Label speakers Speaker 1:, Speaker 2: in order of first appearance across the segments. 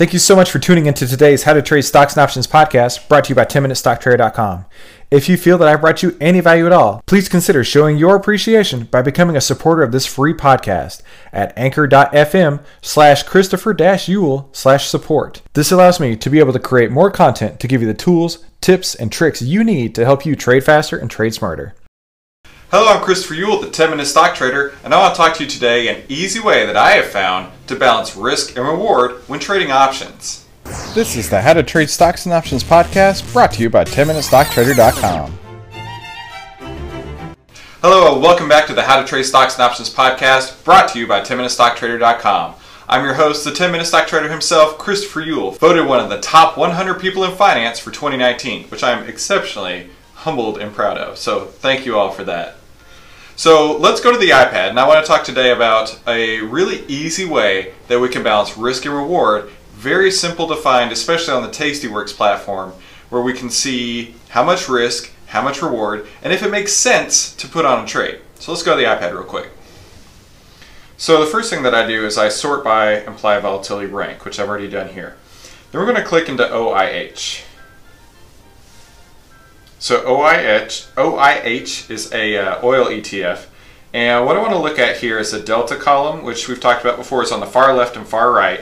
Speaker 1: Thank you so much for tuning into today's How to Trade Stocks and Options podcast brought to you by 10MinuteStockTrader.com. If you feel that I brought you any value at all, please consider showing your appreciation by becoming a supporter of this free podcast at anchor.fm slash Christopher Uhl slash support. This allows me to be able to create more content to give you the tools, tips, and tricks you need to help you trade faster and trade smarter.
Speaker 2: Hello, I'm Christopher Uhl, the 10 Minute Stock Trader, and I want to talk to you today an easy way that I have found to balance risk and reward when trading options.
Speaker 1: This is the How to Trade Stocks and Options podcast brought to you by 10MinuteStockTrader.com.
Speaker 2: Hello, and welcome back to the How to Trade Stocks and Options podcast brought to you by 10MinuteStockTrader.com. I'm your host, the 10 Minute Stock Trader himself, Christopher Uhl, voted one of the top 100 people in finance for 2019, which I'm exceptionally humbled and proud of. So thank you all for that. So let's go to the iPad, and I want to talk today about a really easy way that we can balance risk and reward. Very simple to find, especially on the Tastyworks platform, where we can see how much risk, how much reward, and if it makes sense to put on a trade. So let's go to the iPad real quick. So the first thing that I do is I sort by implied volatility rank, which I've already done here. Then we're going to click into OIH. So OIH, OIH is a uh, oil ETF. And what I want to look at here is the delta column, which we've talked about before. It's on the far left and far right.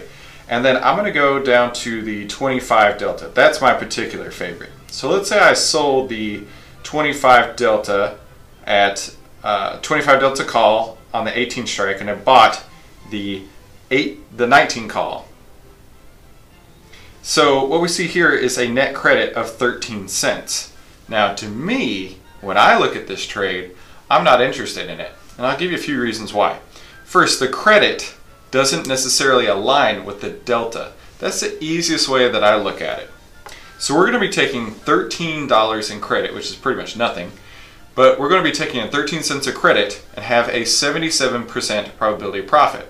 Speaker 2: And then I'm going to go down to the 25 delta. That's my particular favorite. So let's say I sold the 25 delta at uh, 25 delta call on the 18 strike and I bought the 8 the 19 call. So what we see here is a net credit of 13 cents. Now, to me, when I look at this trade, I'm not interested in it. And I'll give you a few reasons why. First, the credit doesn't necessarily align with the delta. That's the easiest way that I look at it. So we're going to be taking $13 in credit, which is pretty much nothing, but we're going to be taking in 13 cents of credit and have a 77% probability of profit.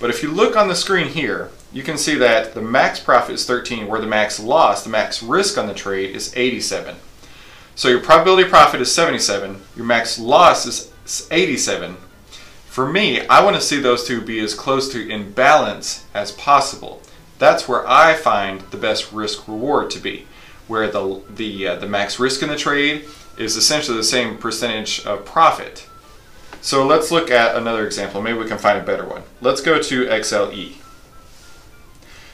Speaker 2: But if you look on the screen here, you can see that the max profit is 13, where the max loss, the max risk on the trade is 87. So your probability profit is 77, your max loss is 87. For me, I want to see those two be as close to in balance as possible. That's where I find the best risk reward to be, where the the uh, the max risk in the trade is essentially the same percentage of profit. So let's look at another example. Maybe we can find a better one. Let's go to XLE.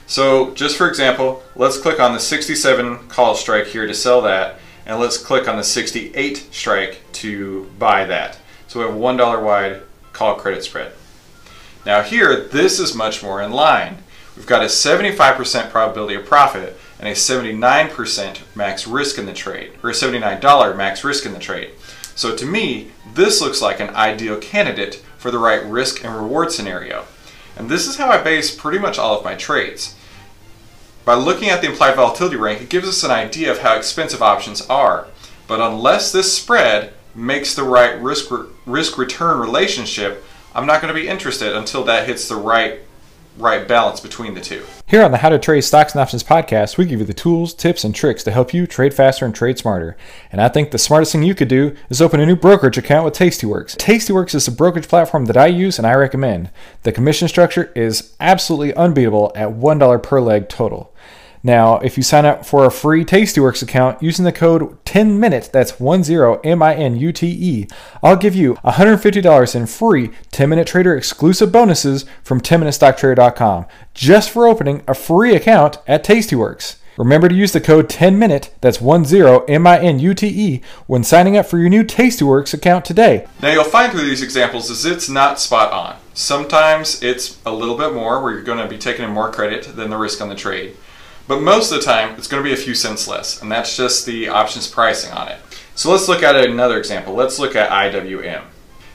Speaker 2: So just for example, let's click on the 67 call strike here to sell that and let's click on the 68 strike to buy that. So we have a $1 wide call credit spread. Now here, this is much more in line. We've got a 75% probability of profit and a 79% max risk in the trade, or a $79 max risk in the trade. So to me, this looks like an ideal candidate for the right risk and reward scenario. And this is how I base pretty much all of my trades. By looking at the implied volatility rank, it gives us an idea of how expensive options are. But unless this spread makes the right risk risk return relationship, I'm not going to be interested until that hits the right right balance between the two.
Speaker 1: Here on the How to Trade Stocks and Options podcast, we give you the tools, tips, and tricks to help you trade faster and trade smarter. And I think the smartest thing you could do is open a new brokerage account with Tastyworks. Tastyworks is a brokerage platform that I use and I recommend. The commission structure is absolutely unbeatable at $1 per leg total. Now, if you sign up for a free Tastyworks account using the code 10MINUTE, that's 10 M I N U T E, I'll give you $150 in free 10 Minute Trader exclusive bonuses from 10MinuteStockTrader.com just for opening a free account at Tastyworks. Remember to use the code 10MINUTE, that's 10 M I N U T E, when signing up for your new Tastyworks account today.
Speaker 2: Now you'll find through these examples is it's not spot on. Sometimes it's a little bit more where you're going to be taking in more credit than the risk on the trade. But most of the time, it's going to be a few cents less, and that's just the options pricing on it. So let's look at another example. Let's look at IWM.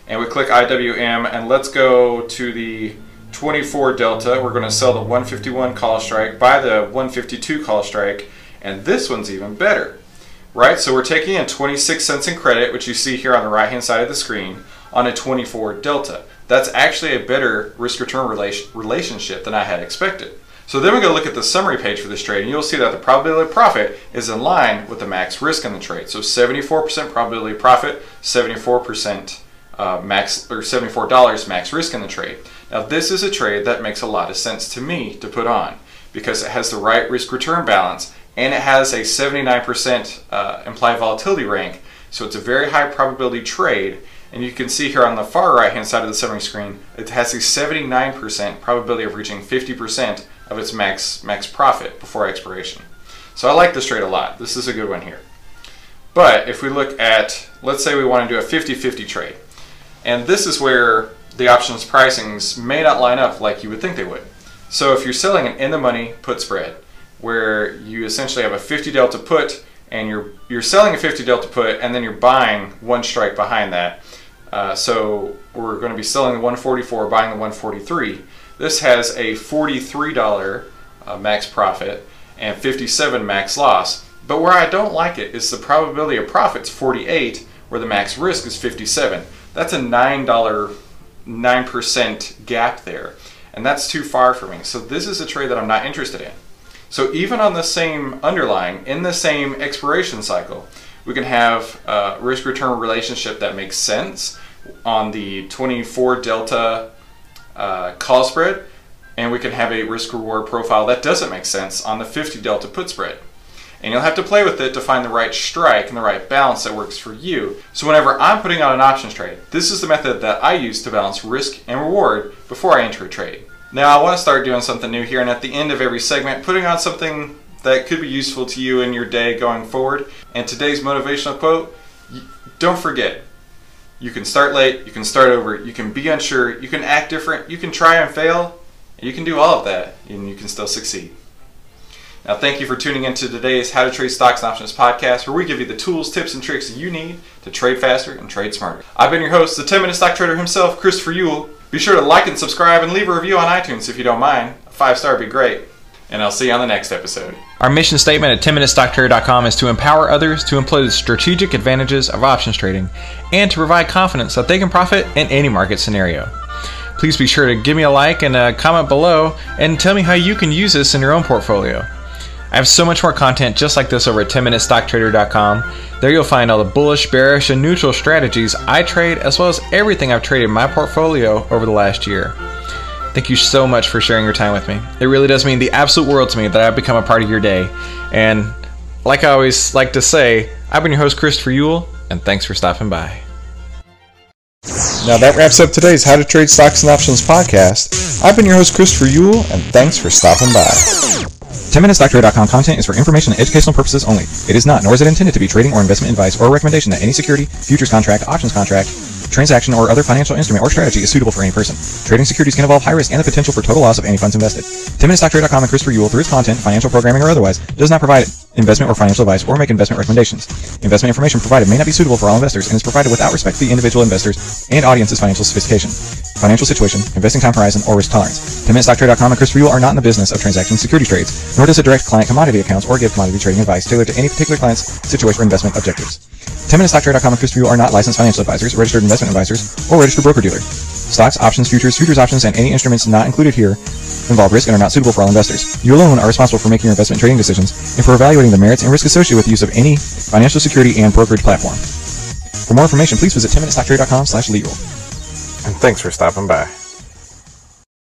Speaker 2: And we click IWM, and let's go to the 24 Delta. We're going to sell the 151 call strike, buy the 152 call strike, and this one's even better. right? So we're taking in 26 cents in credit, which you see here on the right hand side of the screen, on a 24 delta. That's actually a better risk return relation, relationship than I had expected. So then we go look at the summary page for this trade, and you'll see that the probability of profit is in line with the max risk in the trade. So 74% probability of profit, 74% uh, max or $74 max risk in the trade. Now this is a trade that makes a lot of sense to me to put on because it has the right risk return balance and it has a 79% uh, implied volatility rank. So it's a very high probability trade. And you can see here on the far right hand side of the summary screen, it has a 79% probability of reaching 50% of its max max profit before expiration. So I like this trade a lot. This is a good one here. But if we look at, let's say we want to do a 50-50 trade. And this is where the options pricings may not line up like you would think they would. So if you're selling an in the money put spread, where you essentially have a 50 delta put and you're you're selling a 50 delta put and then you're buying one strike behind that. Uh, so we're going to be selling the 144, buying the 143. This has a $43 uh, max profit and 57 max loss. But where I don't like it is the probability of profit's 48, where the max risk is 57. That's a $9 9% gap there. And that's too far for me. So this is a trade that I'm not interested in. So even on the same underlying, in the same expiration cycle, we can have a risk return relationship that makes sense on the 24 delta uh, call spread, and we can have a risk reward profile that doesn't make sense on the 50 delta put spread. And you'll have to play with it to find the right strike and the right balance that works for you. So whenever I'm putting on an options trade, this is the method that I use to balance risk and reward before I enter a trade. Now I want to start doing something new here and at the end of every segment putting on something that could be useful to you in your day going forward. And today's motivational quote, don't forget, you can start late, you can start over, you can be unsure, you can act different, you can try and fail, you can do all of that and you can still succeed. Now, thank you for tuning into today's How to Trade Stocks and Options podcast, where we give you the tools, tips, and tricks you need to trade faster and trade smarter. I've been your host, the 10 minute stock trader himself, Christopher Uhl. Be sure to like and subscribe and leave a review on iTunes if you don't mind. A five star would be great. And I'll see you on the next episode.
Speaker 1: Our mission statement at 10minutestocktrader.com is to empower others to employ the strategic advantages of options trading and to provide confidence that they can profit in any market scenario. Please be sure to give me a like and a comment below and tell me how you can use this in your own portfolio. I have so much more content just like this over at 10minutestocktrader.com. There you'll find all the bullish, bearish, and neutral strategies I trade, as well as everything I've traded in my portfolio over the last year. Thank you so much for sharing your time with me. It really does mean the absolute world to me that I've become a part of your day. And like I always like to say, I've been your host, Christopher Uhl, and thanks for stopping by. Now that wraps up today's How to Trade Stocks and Options podcast. I've been your host, Christopher Uhl, and thanks for stopping by. 10MinuteStockTrader.com content is for information and educational purposes only. It is not, nor is it intended to be trading or investment advice or recommendation that any security, futures contract, options contract, transaction, or other financial instrument or strategy is suitable for any person. Trading securities can involve high risk and the potential for total loss of any funds invested. 10MinuteStockTrader.com and Christopher Uhl, through its content, financial programming, or otherwise, does not provide investment or financial advice or make investment recommendations. Investment information provided may not be suitable for all investors and is provided without respect to the individual investors and audience's financial sophistication, financial situation, investing time horizon, or risk tolerance. 10MinuteStockTrader.com and Christopher Uhl are not in the business of transacting security trades, nor does it direct client commodity accounts or give commodity trading advice tailored to any particular client's situation or investment objectives. 10MinuteStockTrader.com and Uhl are not licensed financial advisors, registered investment advisors, or registered broker-dealer. Stocks, options, futures, futures options, and any instruments not included here involve risk and are not suitable for all investors. You alone are responsible for making your investment trading decisions and for evaluating the merits and risk associated with the use of any financial security and brokerage platform. For more information, please visit 10minutestocktrader.com slash legal. And thanks for stopping by.